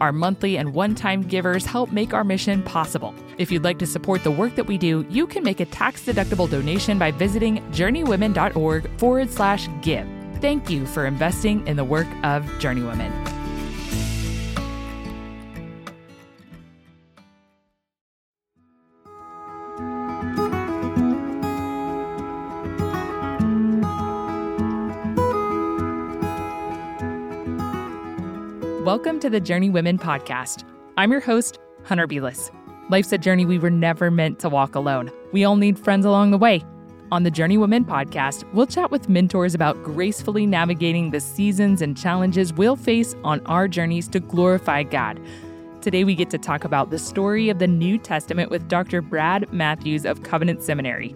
Our monthly and one time givers help make our mission possible. If you'd like to support the work that we do, you can make a tax deductible donation by visiting journeywomen.org forward slash give. Thank you for investing in the work of Journeywomen. Welcome to the Journeywomen podcast. I'm your host, Hunter Beless. Life's a journey we were never meant to walk alone. We all need friends along the way. On the Journeywomen podcast, we'll chat with mentors about gracefully navigating the seasons and challenges we'll face on our journeys to glorify God. Today, we get to talk about the story of the New Testament with Dr. Brad Matthews of Covenant Seminary.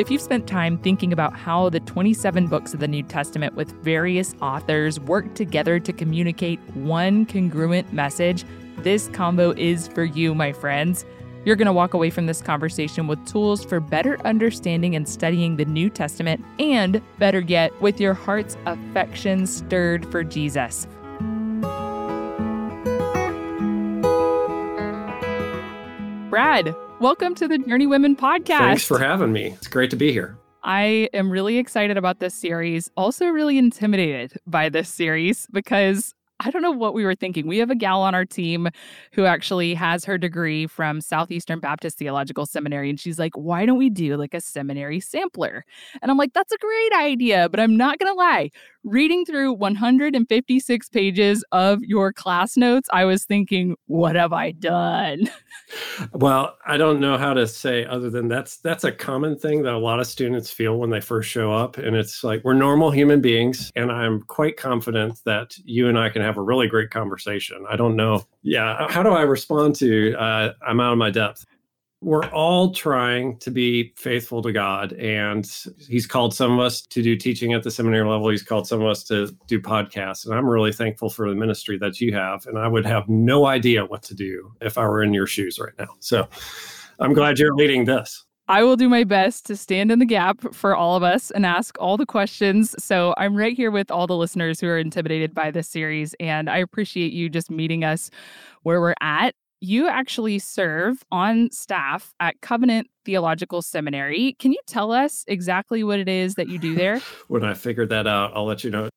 If you've spent time thinking about how the 27 books of the New Testament with various authors work together to communicate one congruent message, this combo is for you, my friends. You're going to walk away from this conversation with tools for better understanding and studying the New Testament, and better yet, with your heart's affection stirred for Jesus. Brad, welcome to the Journeywomen podcast. Thanks for having me. It's great to be here. I am really excited about this series, also really intimidated by this series because I don't know what we were thinking. We have a gal on our team who actually has her degree from Southeastern Baptist Theological Seminary. And she's like, why don't we do like a seminary sampler? And I'm like, that's a great idea. But I'm not going to lie. Reading through 156 pages of your class notes, I was thinking, what have I done? Well, I don't know how to say other than that's that's a common thing that a lot of students feel when they first show up and it's like we're normal human beings and I'm quite confident that you and I can have a really great conversation. I don't know. Yeah, how do I respond to uh, I'm out of my depth? We're all trying to be faithful to God. And He's called some of us to do teaching at the seminary level. He's called some of us to do podcasts. And I'm really thankful for the ministry that you have. And I would have no idea what to do if I were in your shoes right now. So I'm glad you're leading this. I will do my best to stand in the gap for all of us and ask all the questions. So I'm right here with all the listeners who are intimidated by this series. And I appreciate you just meeting us where we're at you actually serve on staff at Covenant Theological Seminary. Can you tell us exactly what it is that you do there? when I figured that out, I'll let you know.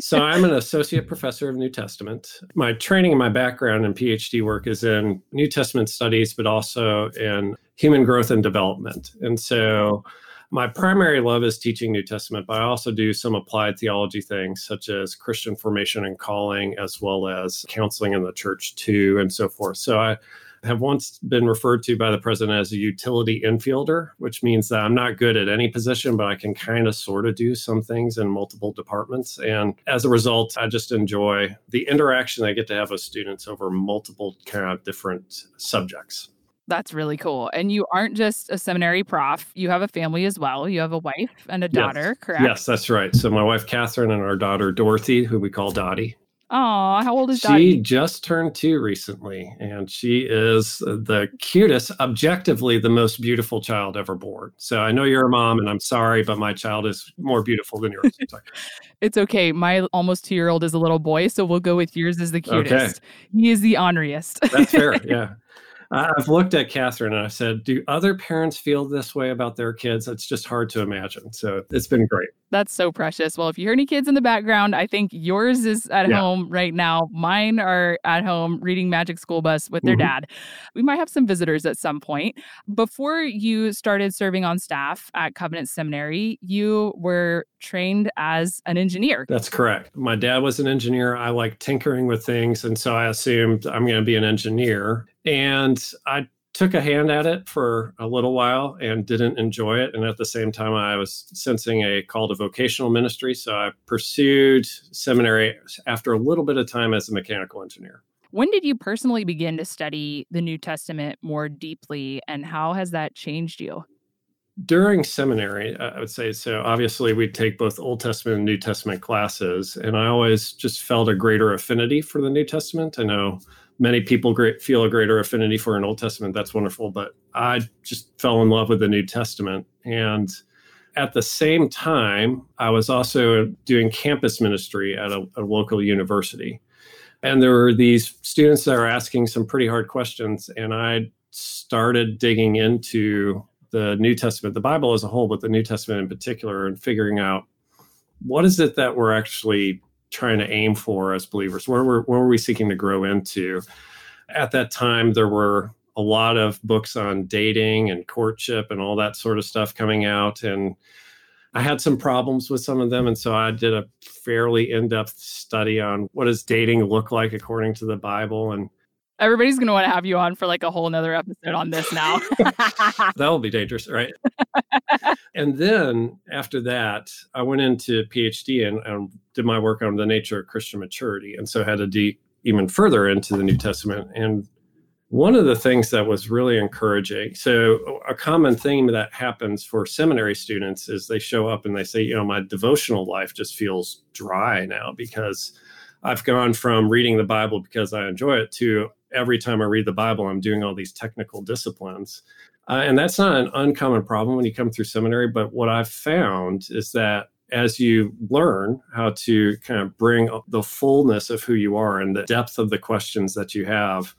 so, I'm an associate professor of New Testament. My training and my background in PhD work is in New Testament studies, but also in human growth and development. And so, my primary love is teaching New Testament, but I also do some applied theology things such as Christian formation and calling, as well as counseling in the church too, and so forth. So I have once been referred to by the president as a utility infielder, which means that I'm not good at any position, but I can kind of sort of do some things in multiple departments. And as a result, I just enjoy the interaction I get to have with students over multiple kind of different subjects. That's really cool. And you aren't just a seminary prof, you have a family as well. You have a wife and a daughter, yes. correct? Yes, that's right. So my wife, Catherine, and our daughter, Dorothy, who we call Dottie. Oh, how old is she Dottie? She just turned two recently, and she is the cutest, objectively the most beautiful child ever born. So I know you're a mom, and I'm sorry, but my child is more beautiful than yours. it's okay. My almost two year old is a little boy, so we'll go with yours as the cutest. Okay. He is the honoriest. That's fair. Yeah. I've looked at Catherine and I said, Do other parents feel this way about their kids? It's just hard to imagine. So it's been great. That's so precious. Well, if you hear any kids in the background, I think yours is at yeah. home right now. Mine are at home reading Magic School Bus with their mm-hmm. dad. We might have some visitors at some point. Before you started serving on staff at Covenant Seminary, you were trained as an engineer. That's correct. My dad was an engineer. I like tinkering with things. And so I assumed I'm going to be an engineer. And I took a hand at it for a little while and didn't enjoy it. And at the same time, I was sensing a call to vocational ministry. So I pursued seminary after a little bit of time as a mechanical engineer. When did you personally begin to study the New Testament more deeply, and how has that changed you? During seminary, I would say so. Obviously, we take both Old Testament and New Testament classes, and I always just felt a greater affinity for the New Testament. I know many people great, feel a greater affinity for an Old Testament. That's wonderful, but I just fell in love with the New Testament. And at the same time, I was also doing campus ministry at a, a local university. And there were these students that were asking some pretty hard questions, and I started digging into the New Testament, the Bible as a whole, but the New Testament in particular, and figuring out what is it that we're actually trying to aim for as believers? Where were, where were we seeking to grow into? At that time, there were a lot of books on dating and courtship and all that sort of stuff coming out. And I had some problems with some of them. And so I did a fairly in depth study on what does dating look like according to the Bible. And Everybody's going to want to have you on for like a whole nother episode on this now. that will be dangerous, right? and then after that, I went into PhD and, and, did my work on the nature of Christian maturity. And so had to dig even further into the New Testament. And one of the things that was really encouraging so, a common theme that happens for seminary students is they show up and they say, you know, my devotional life just feels dry now because I've gone from reading the Bible because I enjoy it to every time I read the Bible, I'm doing all these technical disciplines. Uh, and that's not an uncommon problem when you come through seminary. But what I've found is that as you learn how to kind of bring the fullness of who you are and the depth of the questions that you have,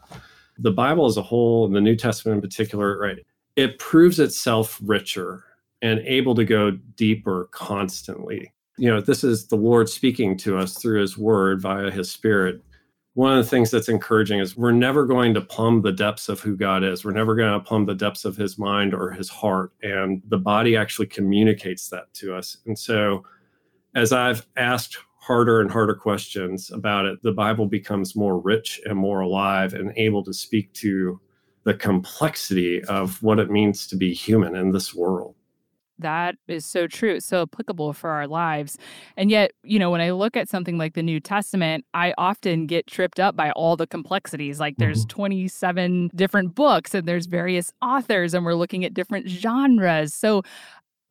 the Bible as a whole, and the New Testament in particular, right, it proves itself richer and able to go deeper constantly. You know, this is the Lord speaking to us through his word via his spirit one of the things that's encouraging is we're never going to plumb the depths of who God is. We're never going to plumb the depths of his mind or his heart. And the body actually communicates that to us. And so, as I've asked harder and harder questions about it, the Bible becomes more rich and more alive and able to speak to the complexity of what it means to be human in this world. That is so true, so applicable for our lives. And yet, you know, when I look at something like the New Testament, I often get tripped up by all the complexities. Like there's mm-hmm. 27 different books and there's various authors and we're looking at different genres. So,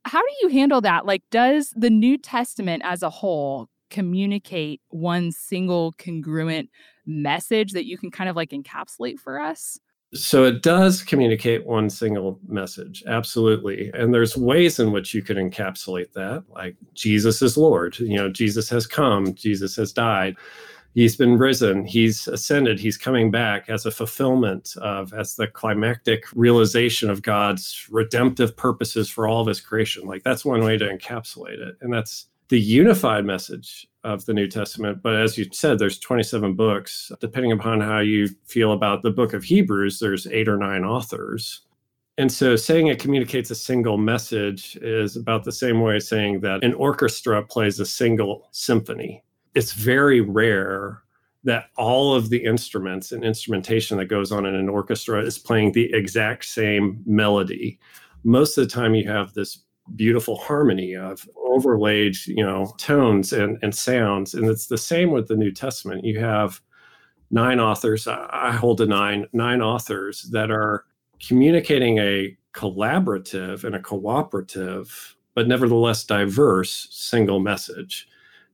how do you handle that? Like does the New Testament as a whole communicate one single congruent message that you can kind of like encapsulate for us? So it does communicate one single message, absolutely. And there's ways in which you can encapsulate that, like Jesus is Lord. You know, Jesus has come, Jesus has died, he's been risen, he's ascended, he's coming back as a fulfillment of, as the climactic realization of God's redemptive purposes for all of his creation. Like that's one way to encapsulate it. And that's the unified message of the New Testament. But as you said, there's 27 books. Depending upon how you feel about the book of Hebrews, there's eight or nine authors. And so saying it communicates a single message is about the same way as saying that an orchestra plays a single symphony. It's very rare that all of the instruments and instrumentation that goes on in an orchestra is playing the exact same melody. Most of the time, you have this beautiful harmony of overlaid, you know, tones and, and sounds. And it's the same with the New Testament. You have nine authors. I hold a nine, nine authors that are communicating a collaborative and a cooperative, but nevertheless diverse single message.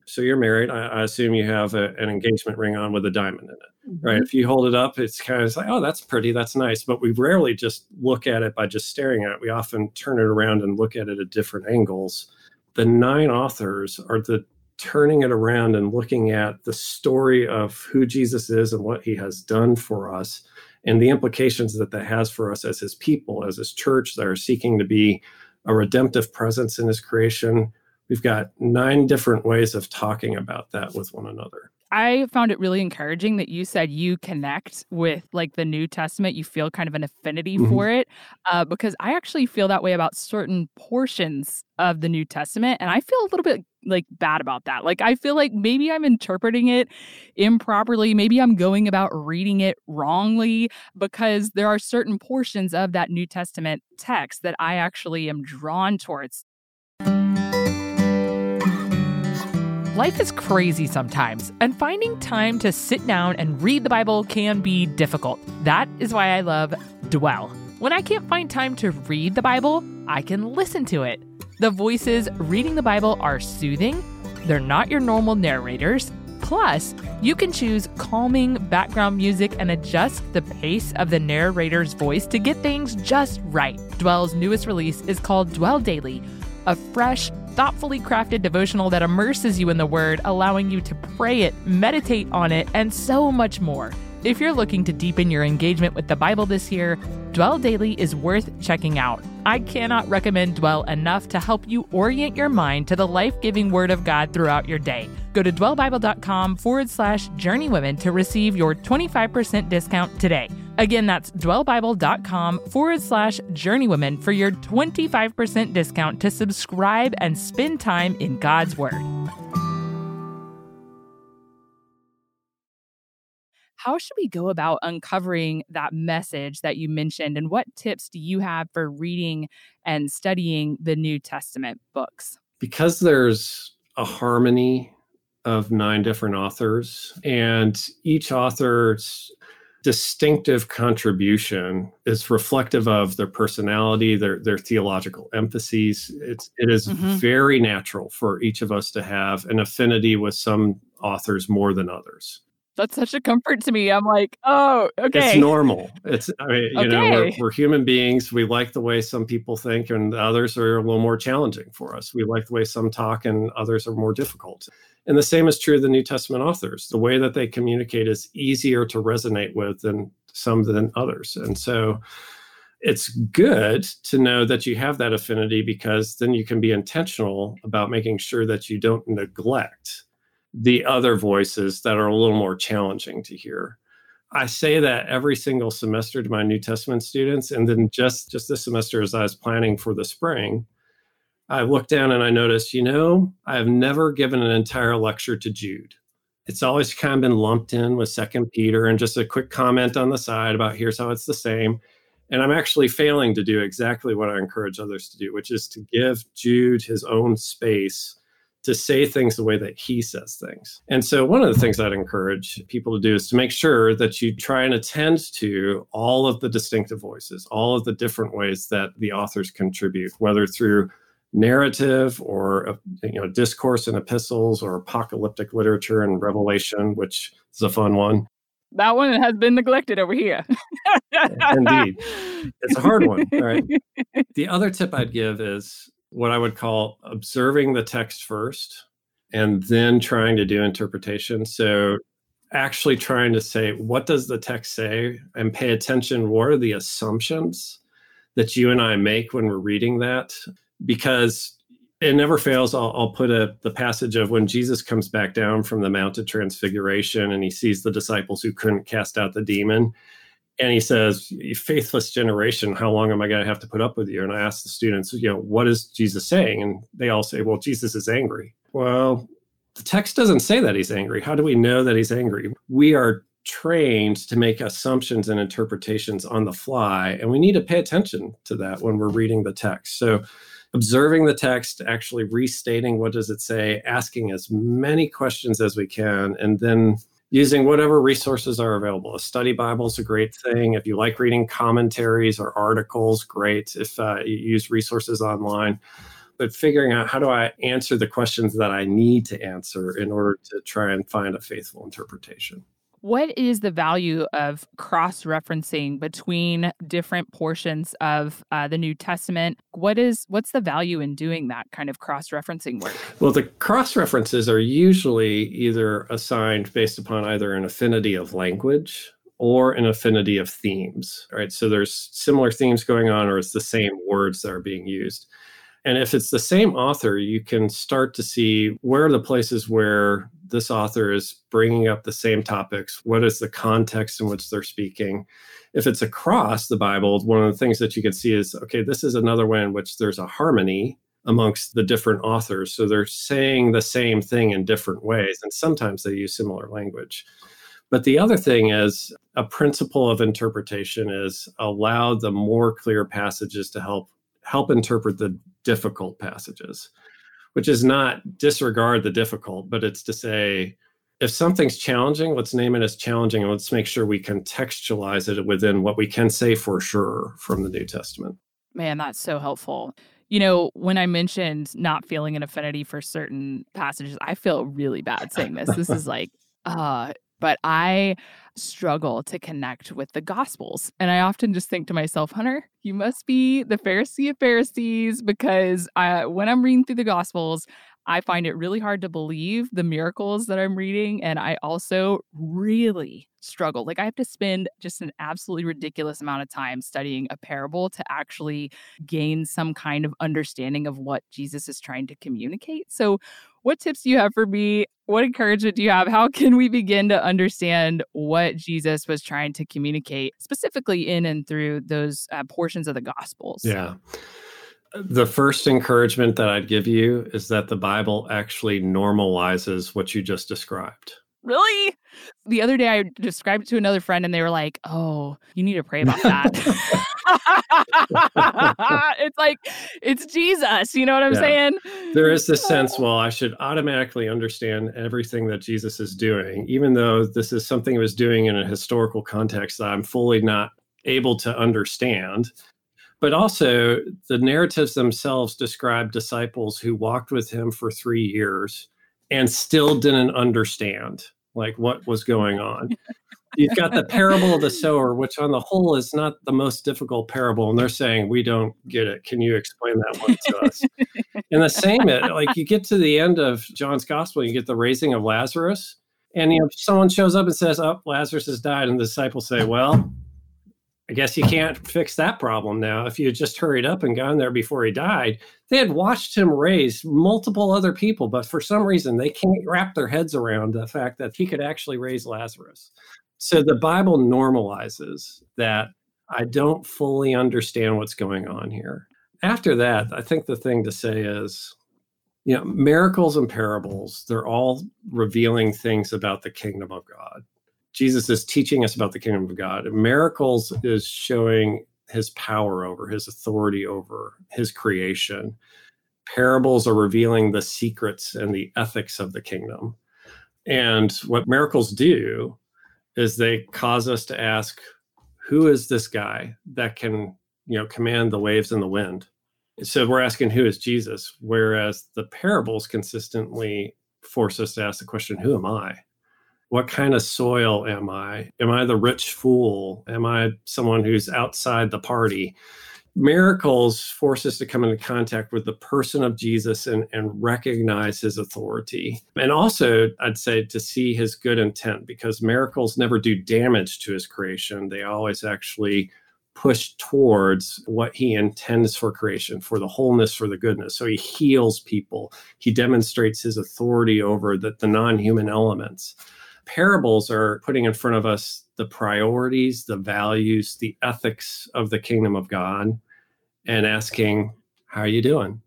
So you're married. I, I assume you have a, an engagement ring on with a diamond in it right? Mm-hmm. If you hold it up, it's kind of like, oh, that's pretty, that's nice. But we rarely just look at it by just staring at it. We often turn it around and look at it at different angles. The nine authors are the turning it around and looking at the story of who Jesus is and what he has done for us and the implications that that has for us as his people, as his church that are seeking to be a redemptive presence in his creation. We've got nine different ways of talking about that with one another. I found it really encouraging that you said you connect with like the New Testament. You feel kind of an affinity mm-hmm. for it uh, because I actually feel that way about certain portions of the New Testament. And I feel a little bit like bad about that. Like, I feel like maybe I'm interpreting it improperly. Maybe I'm going about reading it wrongly because there are certain portions of that New Testament text that I actually am drawn towards. Life is crazy sometimes, and finding time to sit down and read the Bible can be difficult. That is why I love Dwell. When I can't find time to read the Bible, I can listen to it. The voices reading the Bible are soothing, they're not your normal narrators. Plus, you can choose calming background music and adjust the pace of the narrator's voice to get things just right. Dwell's newest release is called Dwell Daily, a fresh, thoughtfully crafted devotional that immerses you in the Word, allowing you to pray it, meditate on it, and so much more. If you're looking to deepen your engagement with the Bible this year, Dwell Daily is worth checking out. I cannot recommend Dwell enough to help you orient your mind to the life giving Word of God throughout your day. Go to dwellbible.com forward slash journeywomen to receive your 25% discount today. Again, that's dwellbible.com forward slash journeywomen for your 25% discount to subscribe and spend time in God's Word. How should we go about uncovering that message that you mentioned? And what tips do you have for reading and studying the New Testament books? Because there's a harmony of nine different authors, and each author's distinctive contribution is reflective of their personality, their their theological emphases. It's it is mm-hmm. very natural for each of us to have an affinity with some authors more than others that's such a comfort to me. I'm like, oh, okay. It's normal. It's I mean, you okay. know, we're, we're human beings. We like the way some people think, and others are a little more challenging for us. We like the way some talk, and others are more difficult. And the same is true of the New Testament authors. The way that they communicate is easier to resonate with than some than others. And so it's good to know that you have that affinity because then you can be intentional about making sure that you don't neglect the other voices that are a little more challenging to hear. I say that every single semester to my New Testament students, and then just just this semester, as I was planning for the spring, I looked down and I noticed, you know, I have never given an entire lecture to Jude. It's always kind of been lumped in with Second Peter and just a quick comment on the side about here's how it's the same. And I'm actually failing to do exactly what I encourage others to do, which is to give Jude his own space to say things the way that he says things. And so, one of the things I'd encourage people to do is to make sure that you try and attend to all of the distinctive voices, all of the different ways that the authors contribute, whether through narrative or uh, you know discourse and epistles or apocalyptic literature and revelation which is a fun one. That one has been neglected over here. Indeed. It's a hard one all right. The other tip i'd give is what I would call observing the text first and then trying to do interpretation. So actually trying to say what does the text say and pay attention what are the assumptions that you and I make when we're reading that because it never fails. I'll, I'll put a, the passage of when Jesus comes back down from the Mount of Transfiguration and he sees the disciples who couldn't cast out the demon and he says, you "Faithless generation, how long am I going to have to put up with you?" And I ask the students, you know, what is Jesus saying? And they all say, "Well, Jesus is angry." Well, the text doesn't say that he's angry. How do we know that he's angry? We are trained to make assumptions and interpretations on the fly, and we need to pay attention to that when we're reading the text. So, observing the text, actually restating what does it say, asking as many questions as we can, and then using whatever resources are available. A study Bible is a great thing. If you like reading commentaries or articles, great. If uh, you use resources online, but figuring out how do I answer the questions that I need to answer in order to try and find a faithful interpretation. What is the value of cross referencing between different portions of uh, the New Testament? What is what's the value in doing that kind of cross referencing work? Well, the cross references are usually either assigned based upon either an affinity of language or an affinity of themes. Right, so there's similar themes going on, or it's the same words that are being used. And if it's the same author, you can start to see where are the places where this author is bringing up the same topics. What is the context in which they're speaking? If it's across the Bible, one of the things that you can see is okay, this is another way in which there's a harmony amongst the different authors. So they're saying the same thing in different ways, and sometimes they use similar language. But the other thing is a principle of interpretation is allow the more clear passages to help help interpret the difficult passages which is not disregard the difficult, but it's to say, if something's challenging, let's name it as challenging and let's make sure we contextualize it within what we can say for sure from the New Testament. Man, that's so helpful. You know, when I mentioned not feeling an affinity for certain passages, I feel really bad saying this. This is like, uh, but I struggle to connect with the Gospels. And I often just think to myself, Hunter, you must be the Pharisee of Pharisees because I, when I'm reading through the Gospels, I find it really hard to believe the miracles that I'm reading. And I also really struggle. Like, I have to spend just an absolutely ridiculous amount of time studying a parable to actually gain some kind of understanding of what Jesus is trying to communicate. So, what tips do you have for me? What encouragement do you have? How can we begin to understand what Jesus was trying to communicate specifically in and through those uh, portions of the Gospels? Yeah. The first encouragement that I'd give you is that the Bible actually normalizes what you just described. Really? The other day I described it to another friend and they were like, "Oh, you need to pray about that." it's like it's Jesus, you know what I'm yeah. saying? There is this sense, well, I should automatically understand everything that Jesus is doing, even though this is something he was doing in a historical context that I'm fully not able to understand. But also, the narratives themselves describe disciples who walked with him for three years and still didn't understand like what was going on. You've got the parable of the sower, which on the whole is not the most difficult parable. And they're saying, we don't get it. Can you explain that one to us? and the same, it like you get to the end of John's gospel, you get the raising of Lazarus. And you know, someone shows up and says, Oh, Lazarus has died. And the disciples say, Well, I guess you can't fix that problem now. If you had just hurried up and gone there before he died, they had watched him raise multiple other people, but for some reason they can't wrap their heads around the fact that he could actually raise Lazarus. So the Bible normalizes that I don't fully understand what's going on here. After that, I think the thing to say is, you know, miracles and parables, they're all revealing things about the kingdom of God. Jesus is teaching us about the kingdom of God. Miracles is showing his power over, his authority over his creation. Parables are revealing the secrets and the ethics of the kingdom. And what miracles do is they cause us to ask, who is this guy that can, you know, command the waves and the wind? So we're asking who is Jesus, whereas the parables consistently force us to ask the question, who am I? What kind of soil am I? Am I the rich fool? Am I someone who's outside the party? Miracles force us to come into contact with the person of Jesus and, and recognize his authority. And also, I'd say to see his good intent because miracles never do damage to his creation. They always actually push towards what he intends for creation, for the wholeness, for the goodness. So he heals people. He demonstrates his authority over the, the non human elements parables are putting in front of us the priorities, the values, the ethics of the kingdom of God and asking, How are you doing?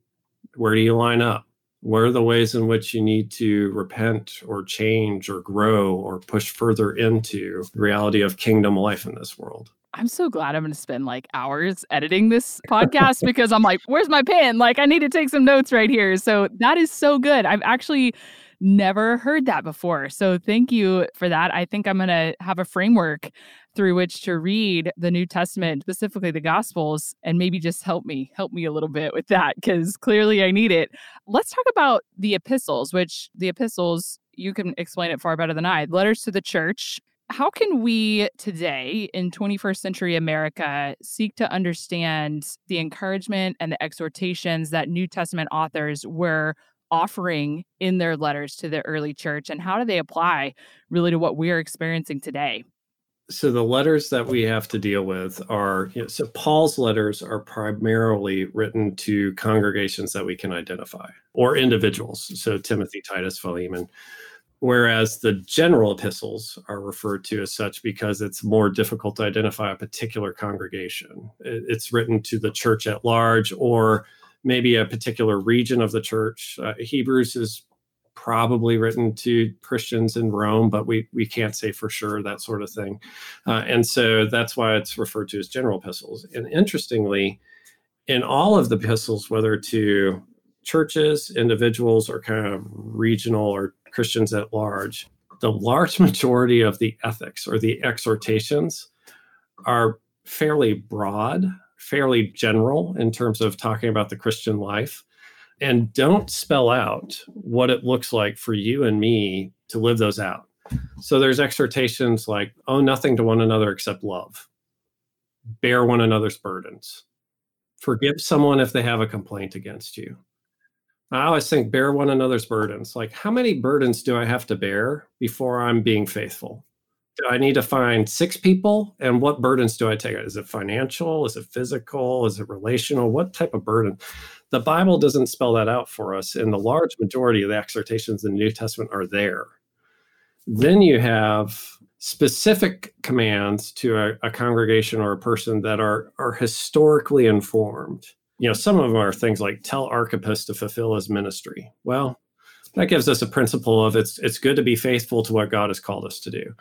Where do you line up? What are the ways in which you need to repent or change or grow or push further into the reality of kingdom life in this world? I'm so glad I'm going to spend like hours editing this podcast because I'm like, where's my pen? Like, I need to take some notes right here. So that is so good. I've actually never heard that before. So thank you for that. I think I'm going to have a framework through which to read the New Testament, specifically the Gospels, and maybe just help me, help me a little bit with that because clearly I need it. Let's talk about the epistles, which the epistles, you can explain it far better than I. Letters to the church. How can we today in 21st century America seek to understand the encouragement and the exhortations that New Testament authors were offering in their letters to the early church and how do they apply really to what we're experiencing today? So the letters that we have to deal with are you know, so paul's letters are primarily written to congregations that we can identify or individuals so timothy titus philemon whereas the general epistles are referred to as such because it's more difficult to identify a particular congregation. It's written to the church at large or maybe a particular region of the church. Uh, Hebrews is probably written to Christians in Rome, but we we can't say for sure that sort of thing. Uh, and so that's why it's referred to as general epistles. And interestingly, in all of the epistles, whether to churches, individuals, or kind of regional or Christians at large, the large majority of the ethics or the exhortations are fairly broad, fairly general in terms of talking about the Christian life, and don't spell out what it looks like for you and me to live those out. So there's exhortations like, owe nothing to one another except love, bear one another's burdens, forgive someone if they have a complaint against you. I always think bear one another's burdens. Like, how many burdens do I have to bear before I'm being faithful? Do I need to find six people? And what burdens do I take? Is it financial? Is it physical? Is it relational? What type of burden? The Bible doesn't spell that out for us. And the large majority of the exhortations in the New Testament are there. Then you have specific commands to a, a congregation or a person that are, are historically informed you know, some of them are things like tell Archippus to fulfill his ministry. Well, that gives us a principle of it's it's good to be faithful to what God has called us to do.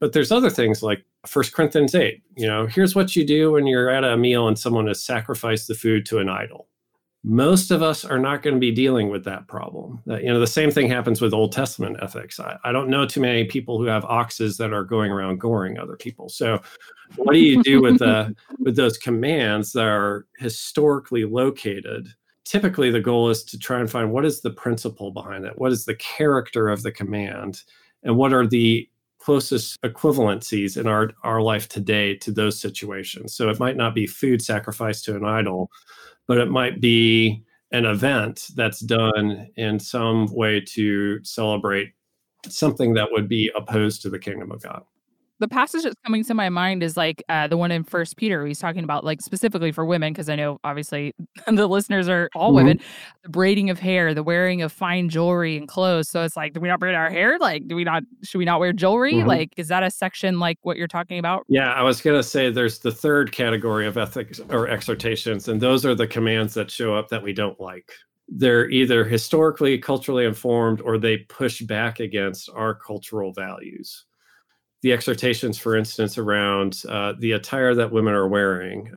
But there's other things like 1 Corinthians 8, you know, here's what you do when you're at a meal and someone has sacrificed the food to an idol most of us are not going to be dealing with that problem. You know, the same thing happens with Old Testament ethics. I, I, don't know too many people who have oxes that are going around goring other people. So, what do you do with the with those commands that are historically located? Typically, the goal is to try and find what is the principle behind it, what is the character of the command, and what are the closest equivalencies in our our life today to those situations. So, it might not be food sacrificed to an idol but it might be an event that's done in some way to celebrate something that would be opposed to the kingdom of God the passage that's coming to my mind is like uh, the one in First Peter. He's talking about like specifically for women because I know obviously the listeners are all mm-hmm. women. The braiding of hair, the wearing of fine jewelry and clothes. So it's like, do we not braid our hair? Like, do we not? Should we not wear jewelry? Mm-hmm. Like, is that a section like what you're talking about? Yeah, I was gonna say there's the third category of ethics or exhortations, and those are the commands that show up that we don't like they're either historically culturally informed or they push back against our cultural values the exhortations, for instance, around uh, the attire that women are wearing.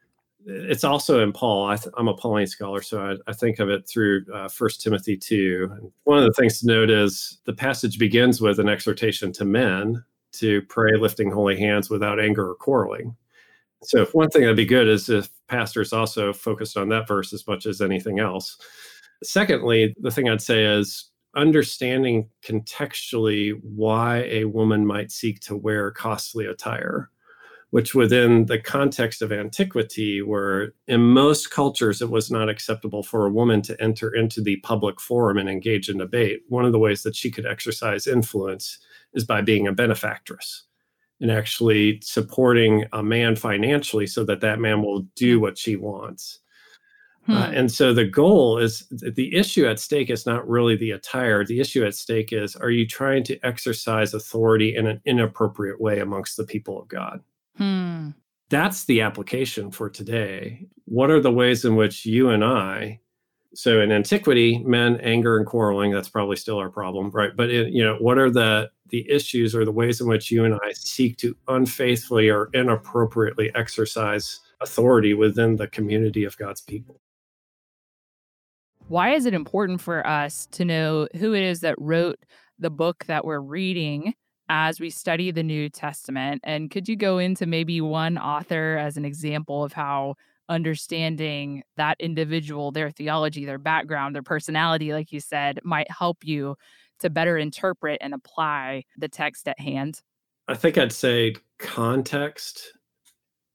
It's also in Paul. I am a Pauline scholar, so I, I, think of it through uh, First Timothy 2. One of the things to note is the passage begins with an exhortation to men to pray lifting holy hands without anger or quarreling. So, one thing that'd be good is if pastors also focused on that verse as much as anything else. Secondly, the thing I'd say is understanding contextually why a woman might seek to wear costly attire, which within the context of antiquity, where in most cultures it was not acceptable for a woman to enter into the public forum and engage in debate, one of the ways that she could exercise influence is by being a benefactress and actually supporting a man financially so that that man will do what she wants. Uh, hmm. Uh, and so the goal is the issue at stake is not really the attire. The issue at stake is are you trying to exercise authority in an inappropriate way amongst the people of God? Hmm. That's the application for today. What are the ways in which you and I, so in antiquity, men, anger, and quarreling, that's probably still our problem, right? But it, you know, what are the the issues or the ways in which you and I seek to unfaithfully or inappropriately exercise authority within the community of God's people? Why is it important for us to know who it is that wrote the book that we're reading as we study the New Testament? And could you go into maybe one author as an example of how understanding that individual, their theology, their background, their personality, like you said, might help you to better interpret and apply the text at hand? I think I'd say context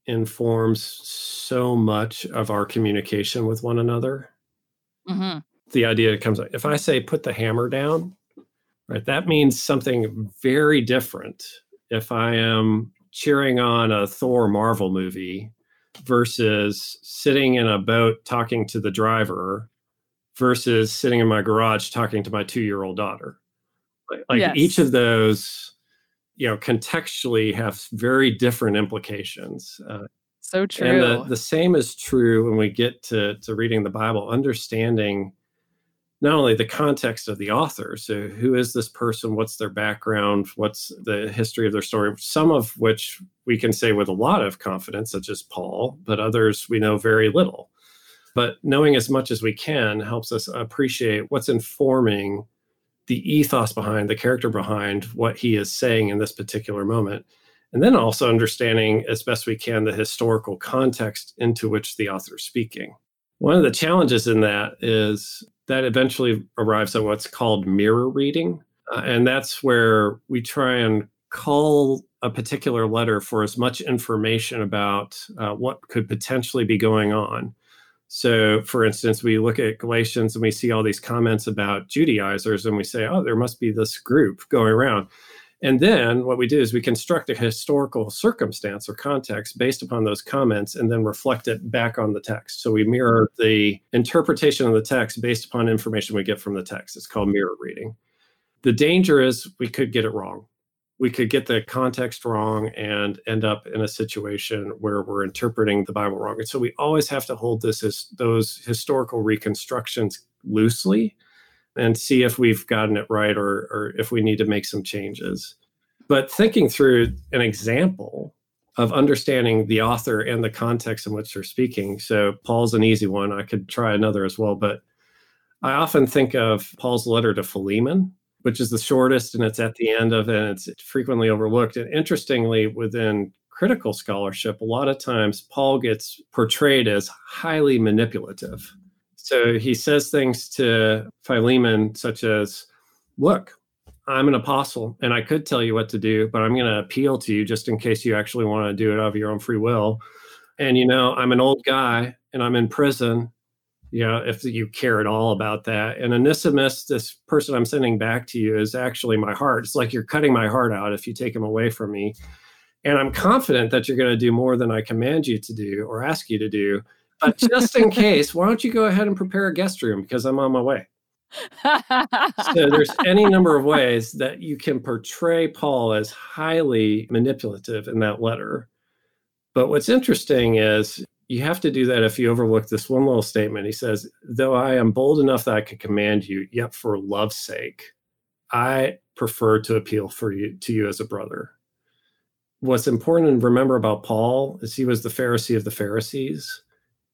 informs so much of our communication with one another. Mm-hmm. The idea comes up. if I say put the hammer down, right, that means something very different if I am cheering on a Thor Marvel movie versus sitting in a boat talking to the driver versus sitting in my garage talking to my two year old daughter. Like, like yes. each of those, you know, contextually have very different implications. Uh, so true. And the, the same is true when we get to, to reading the Bible, understanding not only the context of the author, so who is this person, what's their background, what's the history of their story, some of which we can say with a lot of confidence, such as Paul, but others we know very little. But knowing as much as we can helps us appreciate what's informing the ethos behind, the character behind what he is saying in this particular moment. And then also understanding as best we can the historical context into which the author is speaking. One of the challenges in that is that eventually arrives at what's called mirror reading. Uh, and that's where we try and call a particular letter for as much information about uh, what could potentially be going on. So, for instance, we look at Galatians and we see all these comments about Judaizers, and we say, oh, there must be this group going around. And then what we do is we construct a historical circumstance or context based upon those comments and then reflect it back on the text. So we mirror the interpretation of the text based upon information we get from the text. It's called mirror reading. The danger is we could get it wrong. We could get the context wrong and end up in a situation where we're interpreting the Bible wrong. And so we always have to hold this as those historical reconstructions loosely and see if we've gotten it right or, or if we need to make some changes. But thinking through an example of understanding the author and the context in which they're speaking. So Paul's an easy one. I could try another as well, but I often think of Paul's letter to Philemon, which is the shortest and it's at the end of it and it's frequently overlooked. And interestingly, within critical scholarship, a lot of times Paul gets portrayed as highly manipulative. So he says things to Philemon, such as, Look, I'm an apostle and I could tell you what to do, but I'm going to appeal to you just in case you actually want to do it out of your own free will. And, you know, I'm an old guy and I'm in prison, you know, if you care at all about that. And Onesimus, this person I'm sending back to you, is actually my heart. It's like you're cutting my heart out if you take him away from me. And I'm confident that you're going to do more than I command you to do or ask you to do. But just in case, why don't you go ahead and prepare a guest room because I'm on my way. so there's any number of ways that you can portray Paul as highly manipulative in that letter. But what's interesting is you have to do that if you overlook this one little statement. He says, Though I am bold enough that I can command you, yet for love's sake, I prefer to appeal for you to you as a brother. What's important to remember about Paul is he was the Pharisee of the Pharisees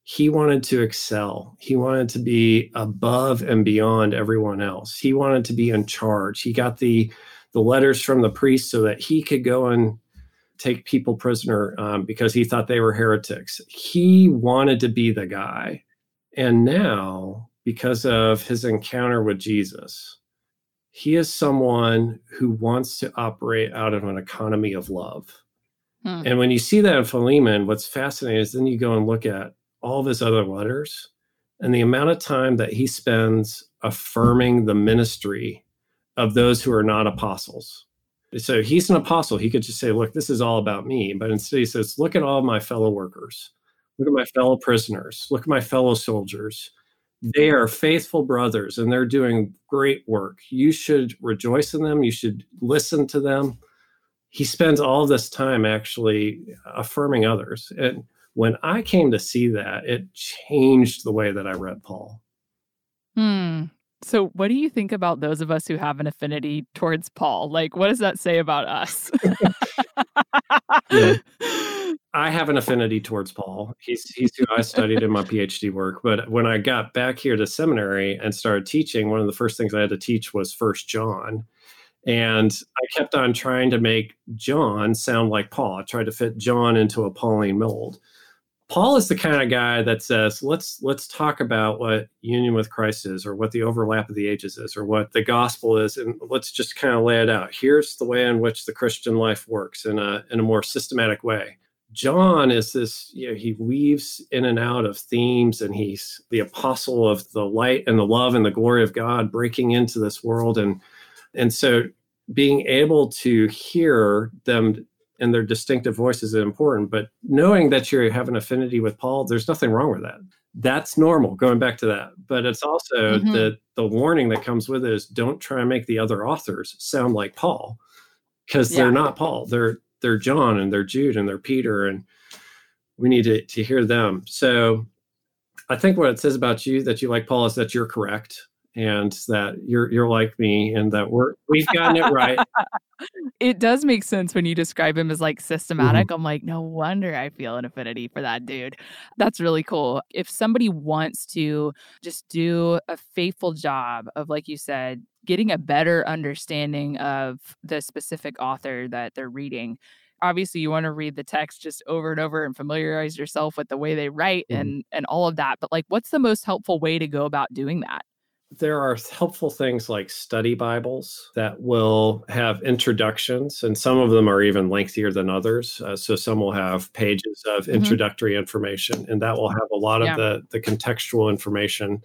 he wanted to excel. He wanted to be above and beyond everyone else. He wanted to be in charge. He got the the letters from the priest so that he could go and take people prisoner um, because he thought they were heretics. He wanted to be the guy. And now, because of his encounter with Jesus, he is someone who wants to operate out of an economy of love. Hmm. And when you see that in Philemon, what's fascinating is then you go and look at all of his other letters and the amount of time that he spends affirming the ministry of those who are not apostles. So he's an apostle. He could just say, Look, this is all about me. But instead, he says, Look at all my fellow workers. Look at my fellow prisoners. Look at my fellow soldiers. They are faithful brothers and they're doing great work. You should rejoice in them. You should listen to them. He spends all this time actually affirming others. And when I came to see that, it changed the way that I read Paul. Hmm. So, what do you think about those of us who have an affinity towards Paul? Like, what does that say about us? yeah. I have an affinity towards Paul. He's he's who I studied in my PhD work. But when I got back here to seminary and started teaching, one of the first things I had to teach was First John. And I kept on trying to make John sound like Paul. I tried to fit John into a Pauline mold. Paul is the kind of guy that says, let's let's talk about what union with Christ is, or what the overlap of the ages is, or what the gospel is, and let's just kind of lay it out. Here's the way in which the Christian life works in a in a more systematic way. John is this, you know, he weaves in and out of themes, and he's the apostle of the light and the love and the glory of God breaking into this world. And and so being able to hear them and their distinctive voices is important. But knowing that you have an affinity with Paul, there's nothing wrong with that. That's normal. Going back to that, but it's also mm-hmm. the the warning that comes with it is don't try and make the other authors sound like Paul, because yeah. they're not Paul. They're they're John and they're Jude and they're Peter, and we need to to hear them. So, I think what it says about you that you like Paul is that you're correct and that you're you're like me and that we're we've gotten it right. it does make sense when you describe him as like systematic. Mm-hmm. I'm like, no wonder I feel an affinity for that dude. That's really cool. If somebody wants to just do a faithful job of, like you said, getting a better understanding of the specific author that they're reading, obviously you want to read the text just over and over and familiarize yourself with the way they write mm-hmm. and and all of that but like what's the most helpful way to go about doing that there are helpful things like study Bibles that will have introductions, and some of them are even lengthier than others. Uh, so some will have pages of mm-hmm. introductory information, and that will have a lot yeah. of the, the contextual information.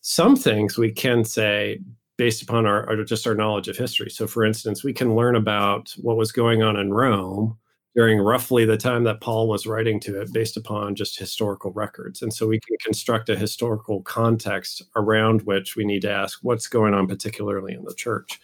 Some things we can say based upon our, our just our knowledge of history. So, for instance, we can learn about what was going on in Rome during roughly the time that Paul was writing to it based upon just historical records. And so we can construct a historical context around which we need to ask what's going on, particularly in the church.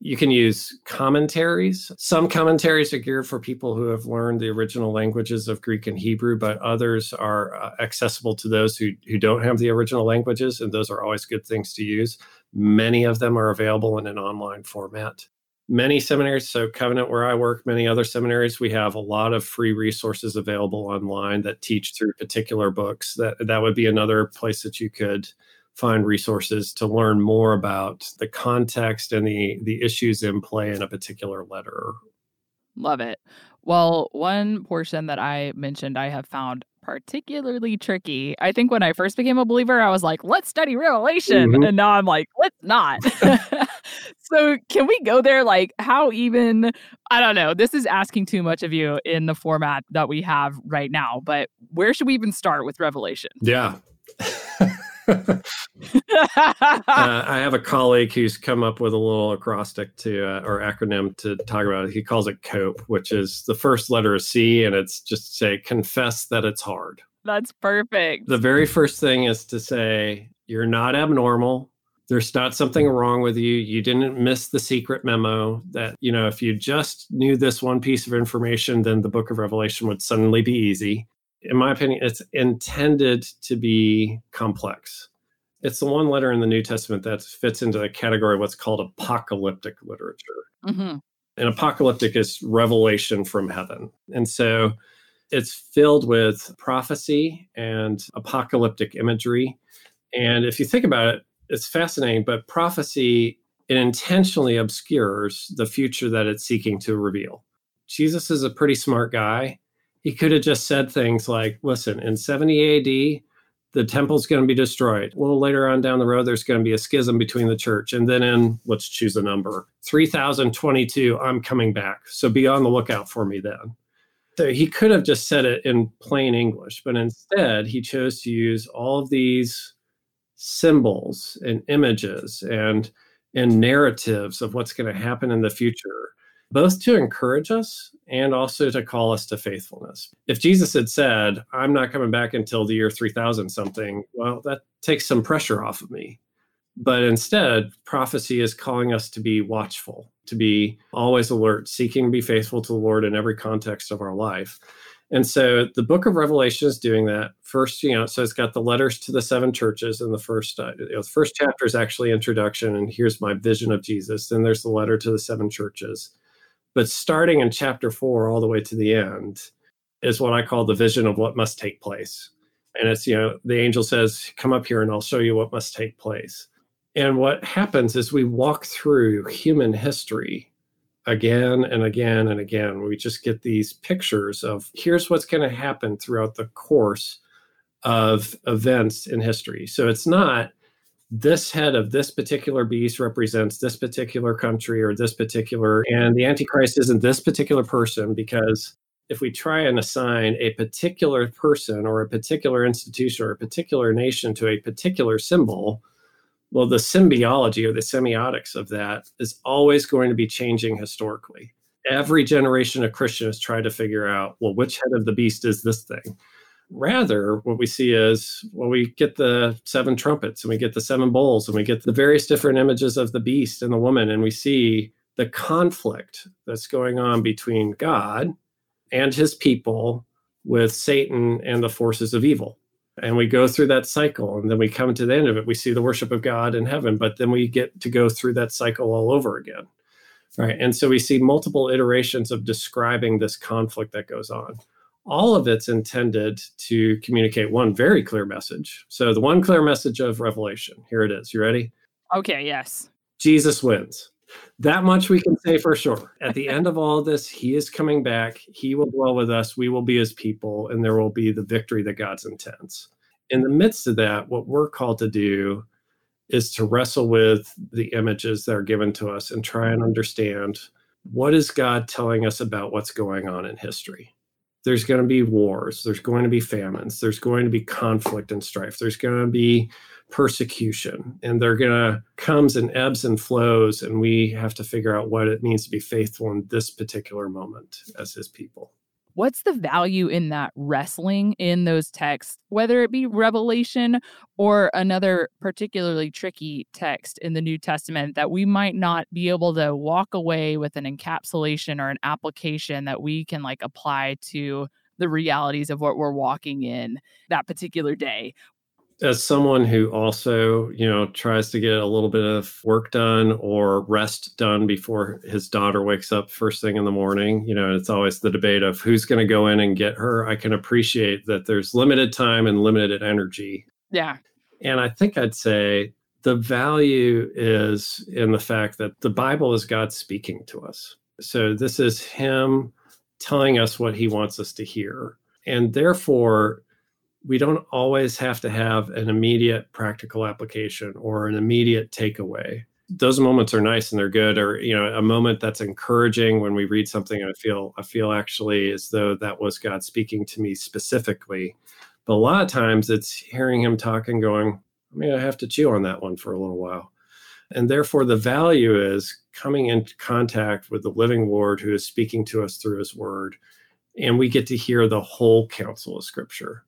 You can use commentaries. Some commentaries are geared for people who have learned the original languages of Greek and Hebrew, but others are uh, accessible to those who, who don't have the original languages, and those are always good things to use. Many of them are available in an online format many seminaries so covenant where i work many other seminaries we have a lot of free resources available online that teach through particular books that that would be another place that you could find resources to learn more about the context and the the issues in play in a particular letter love it well one portion that i mentioned i have found particularly tricky. I think when I first became a believer, I was like, let's study Revelation. Mm-hmm. And now I'm like, let's not. so, can we go there? Like, how even, I don't know, this is asking too much of you in the format that we have right now, but where should we even start with Revelation? Yeah. uh, I have a colleague who's come up with a little acrostic to uh, or acronym to talk about it. He calls it COPE, which is the first letter of C, and it's just to say confess that it's hard. That's perfect. The very first thing is to say you're not abnormal. There's not something wrong with you. You didn't miss the secret memo that, you know, if you just knew this one piece of information, then the book of Revelation would suddenly be easy in my opinion, it's intended to be complex. It's the one letter in the New Testament that fits into the category of what's called apocalyptic literature. Mm-hmm. And apocalyptic is revelation from heaven. And so it's filled with prophecy and apocalyptic imagery. And if you think about it, it's fascinating, but prophecy it intentionally obscures the future that it's seeking to reveal. Jesus is a pretty smart guy he could have just said things like, listen, in 70 AD, the temple's going to be destroyed. A little later on down the road, there's going to be a schism between the church. And then in, let's choose a number, 3022, I'm coming back. So be on the lookout for me then. So he could have just said it in plain English, but instead he chose to use all of these symbols and images and and narratives of what's going to happen in the future both to encourage us and also to call us to faithfulness. If Jesus had said, I'm not coming back until the year 3000 something, well, that takes some pressure off of me. But instead, prophecy is calling us to be watchful, to be always alert, seeking to be faithful to the Lord in every context of our life. And so the book of Revelation is doing that. First, you know, so it's got the letters to the seven churches, and the first, uh, you know, the first chapter is actually introduction, and here's my vision of Jesus. Then there's the letter to the seven churches. But starting in chapter four all the way to the end is what I call the vision of what must take place. And it's, you know, the angel says, Come up here and I'll show you what must take place. And what happens is we walk through human history again and again and again. We just get these pictures of here's what's going to happen throughout the course of events in history. So it's not this head of this particular beast represents this particular country or this particular, and the Antichrist isn't this particular person because if we try and assign a particular person or a particular institution or a particular nation to a particular symbol, well, the symbology or the semiotics of that is always going to be changing historically. Every generation of Christians try to figure out, well, which head of the beast is this thing? Rather, what we see is well, we get the seven trumpets and we get the seven bowls and we get the various different images of the beast and the woman, and we see the conflict that's going on between God and his people with Satan and the forces of evil. And we go through that cycle. And then we come to the end of it. We see the worship of God in heaven, but then we get to go through that cycle all over again. Right. And so we see multiple iterations of describing this conflict that goes on. All of it's intended to communicate one very clear message. So, the one clear message of Revelation here it is. You ready? Okay, yes. Jesus wins. That much we can say for sure. At the end of all of this, he is coming back. He will dwell with us. We will be his people, and there will be the victory that God's intends. In the midst of that, what we're called to do is to wrestle with the images that are given to us and try and understand what is God telling us about what's going on in history. There's going to be wars, there's going to be famines, there's going to be conflict and strife, there's going to be persecution, and they're going to comes and ebbs and flows, and we have to figure out what it means to be faithful in this particular moment as His people what's the value in that wrestling in those texts, whether it be Revelation or another particularly tricky text in the New Testament that we might not be able to walk away with an encapsulation or an application that we can like apply to the realities of what we're walking in that particular day as someone who also, you know, tries to get a little bit of work done or rest done before his daughter wakes up first thing in the morning, you know, it's always the debate of who's going to go in and get her. I can appreciate that there's limited time and limited energy. Yeah. And I think I'd say the value is in the fact that the Bible is God speaking to us. So this is Him telling us what He wants us to hear. And therefore, we don't always have to have an immediate practical application or an immediate takeaway. Those moments are nice and they're good or you know a moment that's encouraging when we read something i feel i feel actually as though that was god speaking to me specifically. But a lot of times it's hearing him talk and going i mean i have to chew on that one for a little while. And therefore the value is coming into contact with the living lord who is speaking to us through his word and we get to hear the whole counsel of scripture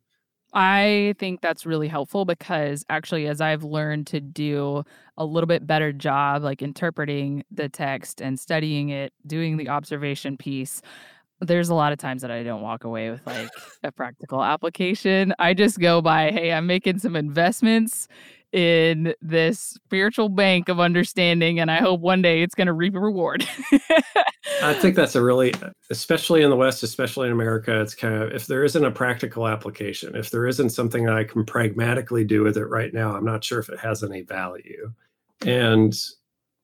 I think that's really helpful because actually, as I've learned to do a little bit better job, like interpreting the text and studying it, doing the observation piece, there's a lot of times that I don't walk away with like a practical application. I just go by, hey, I'm making some investments in this spiritual bank of understanding and i hope one day it's going to reap a reward. I think that's a really especially in the west especially in america it's kind of if there isn't a practical application if there isn't something i can pragmatically do with it right now i'm not sure if it has any value. And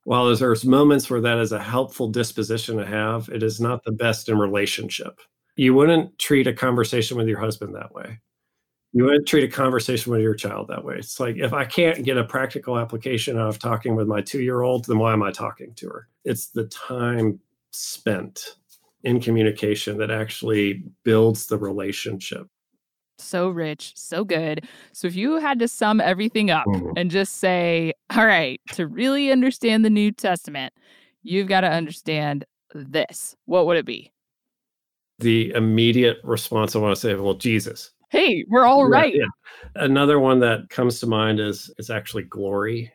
while there's moments where that is a helpful disposition to have it is not the best in relationship. You wouldn't treat a conversation with your husband that way you wouldn't treat a conversation with your child that way. It's like if I can't get a practical application out of talking with my two year old, then why am I talking to her? It's the time spent in communication that actually builds the relationship. So rich, so good. So, if you had to sum everything up mm-hmm. and just say, all right, to really understand the New Testament, you've got to understand this, what would it be? The immediate response I want to say, well, Jesus hey, we're all right. Yeah, yeah. Another one that comes to mind is is actually glory.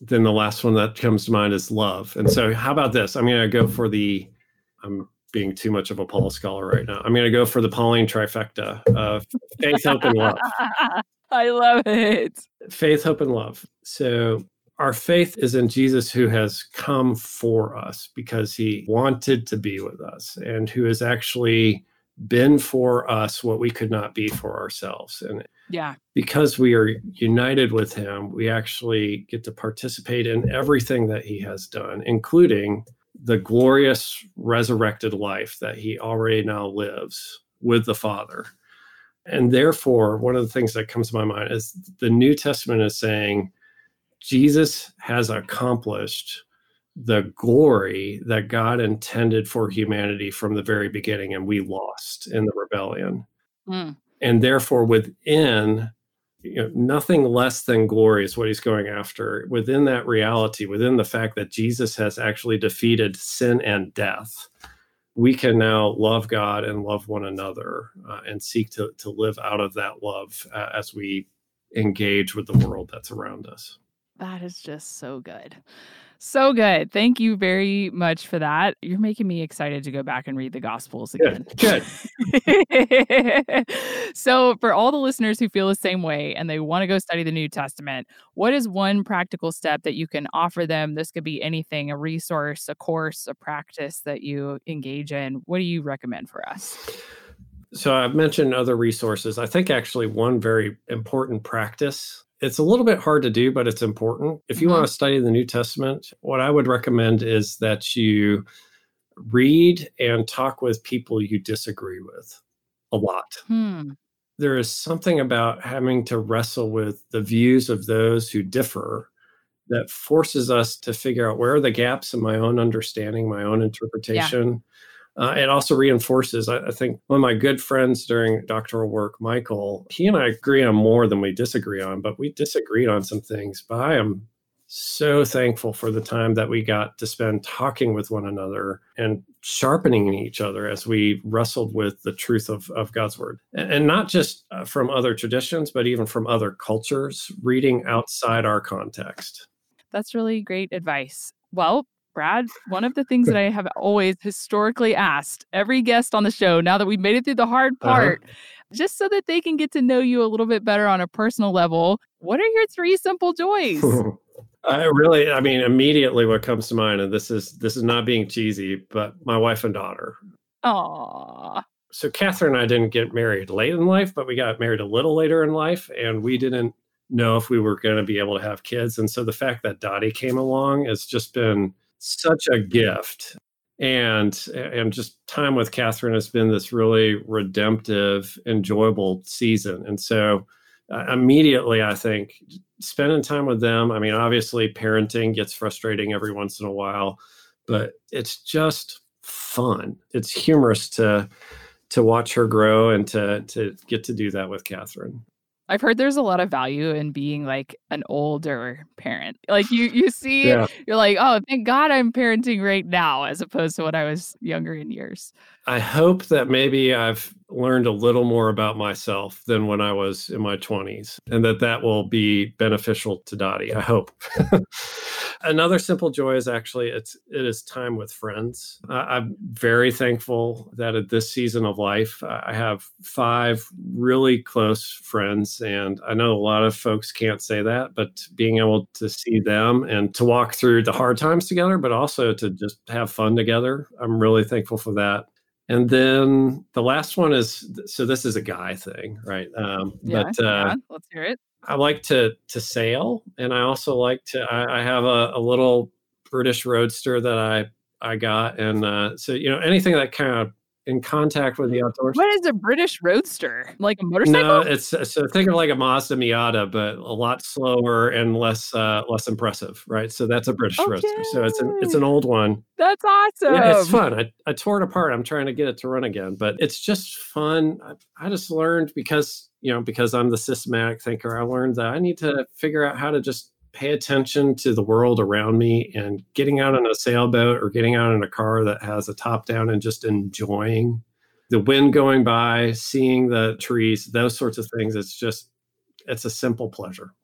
Then the last one that comes to mind is love. And so, how about this? I'm going to go for the. I'm being too much of a Paul scholar right now. I'm going to go for the Pauline trifecta of faith, hope, and love. I love it. Faith, hope, and love. So our faith is in Jesus who has come for us because he wanted to be with us and who has actually been for us what we could not be for ourselves. And yeah, because we are united with him, we actually get to participate in everything that he has done, including the glorious resurrected life that he already now lives with the Father. And therefore, one of the things that comes to my mind is the New Testament is saying Jesus has accomplished the glory that God intended for humanity from the very beginning, and we lost in the rebellion. Mm. And therefore, within you know, nothing less than glory is what he's going after. Within that reality, within the fact that Jesus has actually defeated sin and death, we can now love God and love one another uh, and seek to, to live out of that love uh, as we engage with the world that's around us. That is just so good. So good. Thank you very much for that. You're making me excited to go back and read the Gospels again. Good. Good. so, for all the listeners who feel the same way and they want to go study the New Testament, what is one practical step that you can offer them? This could be anything a resource, a course, a practice that you engage in. What do you recommend for us? So, I've mentioned other resources. I think actually one very important practice it's a little bit hard to do, but it's important. If you mm-hmm. want to study the New Testament, what I would recommend is that you read and talk with people you disagree with a lot. Hmm. There is something about having to wrestle with the views of those who differ that forces us to figure out where are the gaps in my own understanding, my own interpretation. Uh, it also reinforces, I, I, think, one of my good friends during doctoral work, Michael, he and I agree on more than we disagree on, but we disagreed on some things. But I am so thankful for the time that we got to spend talking with one another and sharpening each other as we wrestled with the truth of, of God's word. And not just uh, from other traditions, but even from other cultures, reading outside our context. That's really great advice. Well, Brad, one of the things that I have always historically asked every guest on the show, now that we've made it through the hard uh-huh. part, uh-huh. just so that they can get to know you a little bit better on a personal level, what are your three simple joys? I really, I mean, immediately what comes to mind, and this is this is not being cheesy, but my wife and daughter. Aww. So Catherine and I didn't get married late in life, but we got married a little later in life, and we didn't know if we were going to be able to have kids. And so the fact that Dottie came along has just been such a gift. And and just time with catherine has been this really redemptive enjoyable season. And so uh, immediately i think spending time with them i mean obviously parenting gets frustrating every once in a while but it's just fun. It's humorous to to watch her grow and to to get to do that with catherine I've heard there's a lot of value in being like an older parent. Like you you see yeah. you're like, "Oh, thank God I'm parenting right now as opposed to when I was younger in years." I hope that maybe I've learned a little more about myself than when I was in my 20s and that that will be beneficial to Dottie. I hope. Another simple joy is actually it's it is time with friends. I'm very thankful that at this season of life I have five really close friends and I know a lot of folks can't say that, but being able to see them and to walk through the hard times together but also to just have fun together, I'm really thankful for that. And then the last one is so this is a guy thing, right? Um, yeah, but uh, yeah, let's hear it. I like to to sail, and I also like to. I, I have a, a, little British roadster that I I got, and uh, so you know anything that kind of in contact with the outdoors. What is a British Roadster? Like a motorcycle? No, it's so think of like a Mazda Miata, but a lot slower and less uh, less impressive, right? So that's a British okay. Roadster. So it's an it's an old one. That's awesome. Yeah, it's fun. I, I tore it apart. I'm trying to get it to run again, but it's just fun. I, I just learned because you know because I'm the systematic thinker. I learned that I need to figure out how to just pay attention to the world around me and getting out on a sailboat or getting out in a car that has a top down and just enjoying the wind going by, seeing the trees, those sorts of things. It's just, it's a simple pleasure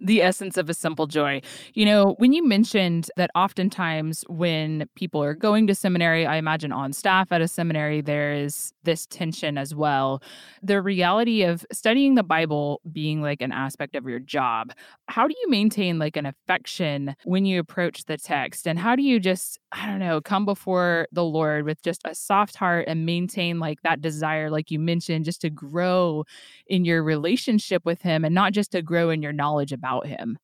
the essence of a simple joy. You know, when you mentioned that oftentimes when people are going to seminary, I imagine on staff at a seminary, there is this tension as well. The reality of studying the Bible being like an aspect of your job, how do you maintain like an affection when you approach the text? And how do you just, I don't know, come before the Lord with just a soft heart and maintain like that desire, like you mentioned, just to grow in your relationship with Him and not just to grow in your knowledge about about him?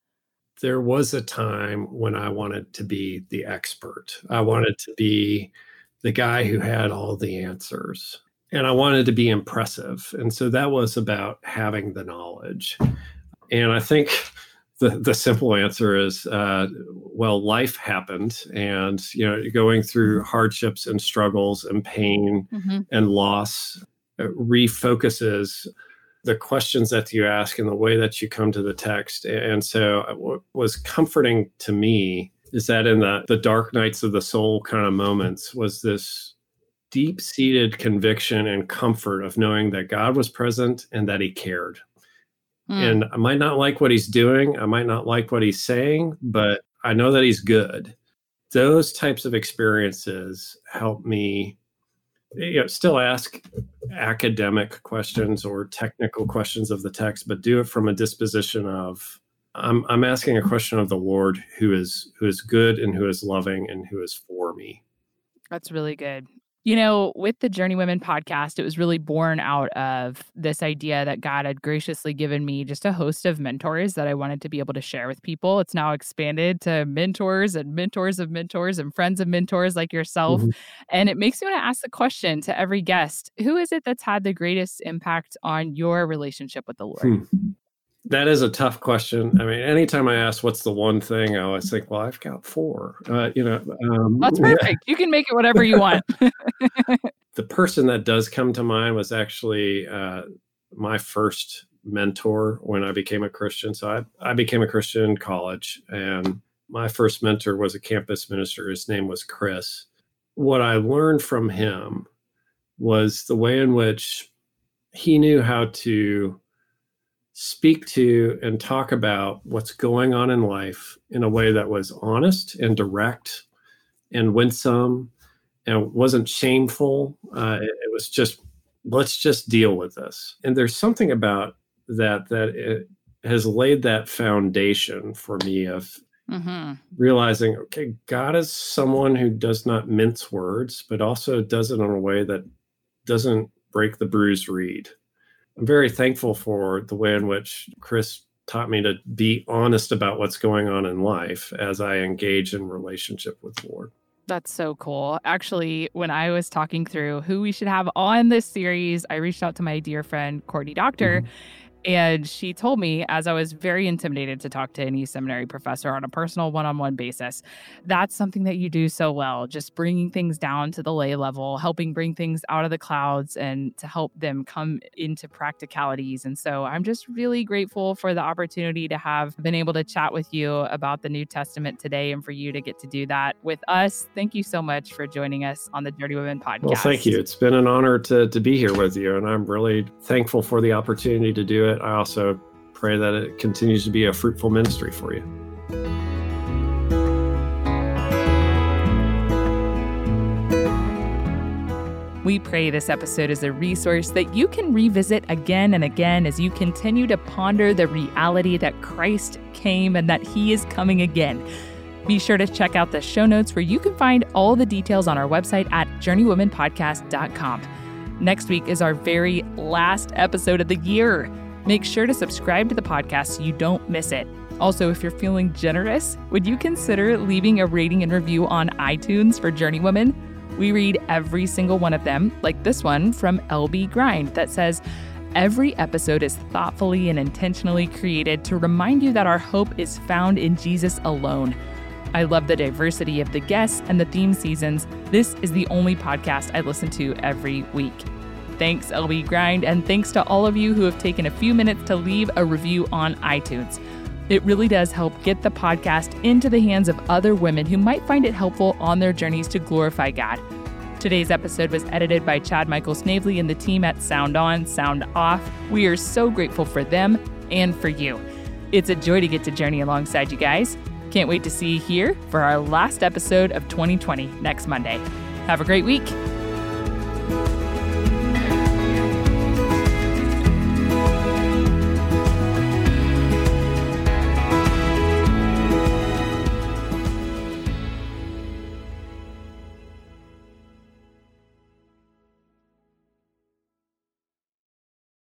There was a time when I wanted to be the expert. I wanted to be the guy who had all the answers. And I wanted to be impressive. And so that was about having the knowledge. And I think the, the simple answer is uh, well, life happened. And, you know, going through hardships and struggles and pain mm-hmm. and loss refocuses the questions that you ask and the way that you come to the text. And so, uh, what was comforting to me is that in the, the dark nights of the soul kind of moments was this deep seated conviction and comfort of knowing that God was present and that he cared. Mm. And I might not like what he's doing, I might not like what he's saying, but I know that he's good. Those types of experiences help me you know, still ask academic questions or technical questions of the text, but do it from a disposition of I'm I'm asking a question of the Lord who is who is good and who is loving and who is for me. That's really good. You know, with the Journeywomen podcast, it was really born out of this idea that God had graciously given me just a host of mentors that I wanted to be able to share with people. It's now expanded to mentors and mentors of mentors and friends of mentors like yourself. Mm-hmm. And it makes me want to ask the question to every guest who is it that's had the greatest impact on your relationship with the Lord? Hmm. That is a tough question. I mean, anytime I ask what's the one thing, I always think, well, I've got four. Uh, you know, um, that's perfect. Yeah. You can make it whatever you want. the person that does come to mind was actually uh, my first mentor when I became a Christian. So I, I became a Christian in college, and my first mentor was a campus minister. His name was Chris. What I learned from him was the way in which he knew how to speak to and talk about what's going on in life in a way that was honest and direct and winsome and wasn't shameful. Uh, it, it, was just, let's just deal with this. And there's something about that that it has laid that foundation for me of mm-hmm. realizing, okay, God is someone who does not mince words, but also does it in a way that doesn't break the bruised reed. I'm very thankful for the way in which Chris taught me to be honest about what's going on in life as I engage in relationship with the Lord. That's so cool. Actually, when I was talking through who we should have on this series, I reached out to my dear friend Courtney Doctor. Mm-hmm. And she told me, as I was very intimidated to talk to any seminary professor on a personal one on one basis, that's something that you do so well, just bringing things down to the lay level, helping bring things out of the clouds and to help them come into practicalities. And so I'm just really grateful for the opportunity to have been able to chat with you about the New Testament today and for you to get to do that with us. Thank you so much for joining us on the Journeywomen podcast. Well, thank you. It's been an honor to, to be here with you. And I'm really thankful for the opportunity to do it I also pray that it continues to be a fruitful ministry for you. We pray this episode is a resource that you can revisit again and again as you continue to ponder the reality that Christ came and that he is coming again. Be sure to check out the show notes where you can find all the details on our website at journeywomenpodcast.com. Next week is our very last episode of the year. Make sure to subscribe to the podcast so you don't miss it. Also, if you're feeling generous, would you consider leaving a rating and review on iTunes for Journeywomen? We read every single one of them, like this one from LB Grind that says, Every episode is thoughtfully and intentionally created to remind you that our hope is found in Jesus alone. I love the diversity of the guests and the theme seasons. This is the only podcast I listen to every week. Thanks, LB Grind, and thanks to all of you who have taken a few minutes to leave a review on iTunes. It really does help get the podcast into the hands of other women who might find it helpful on their journeys to glorify God. Today's episode was edited by Chad Michael Snavely and the team at Sound On, Sound Off. We are so grateful for them and for you. It's a joy to get to journey alongside you guys. Can't wait to see you here for our last episode of 2020 next Monday. Have a great week.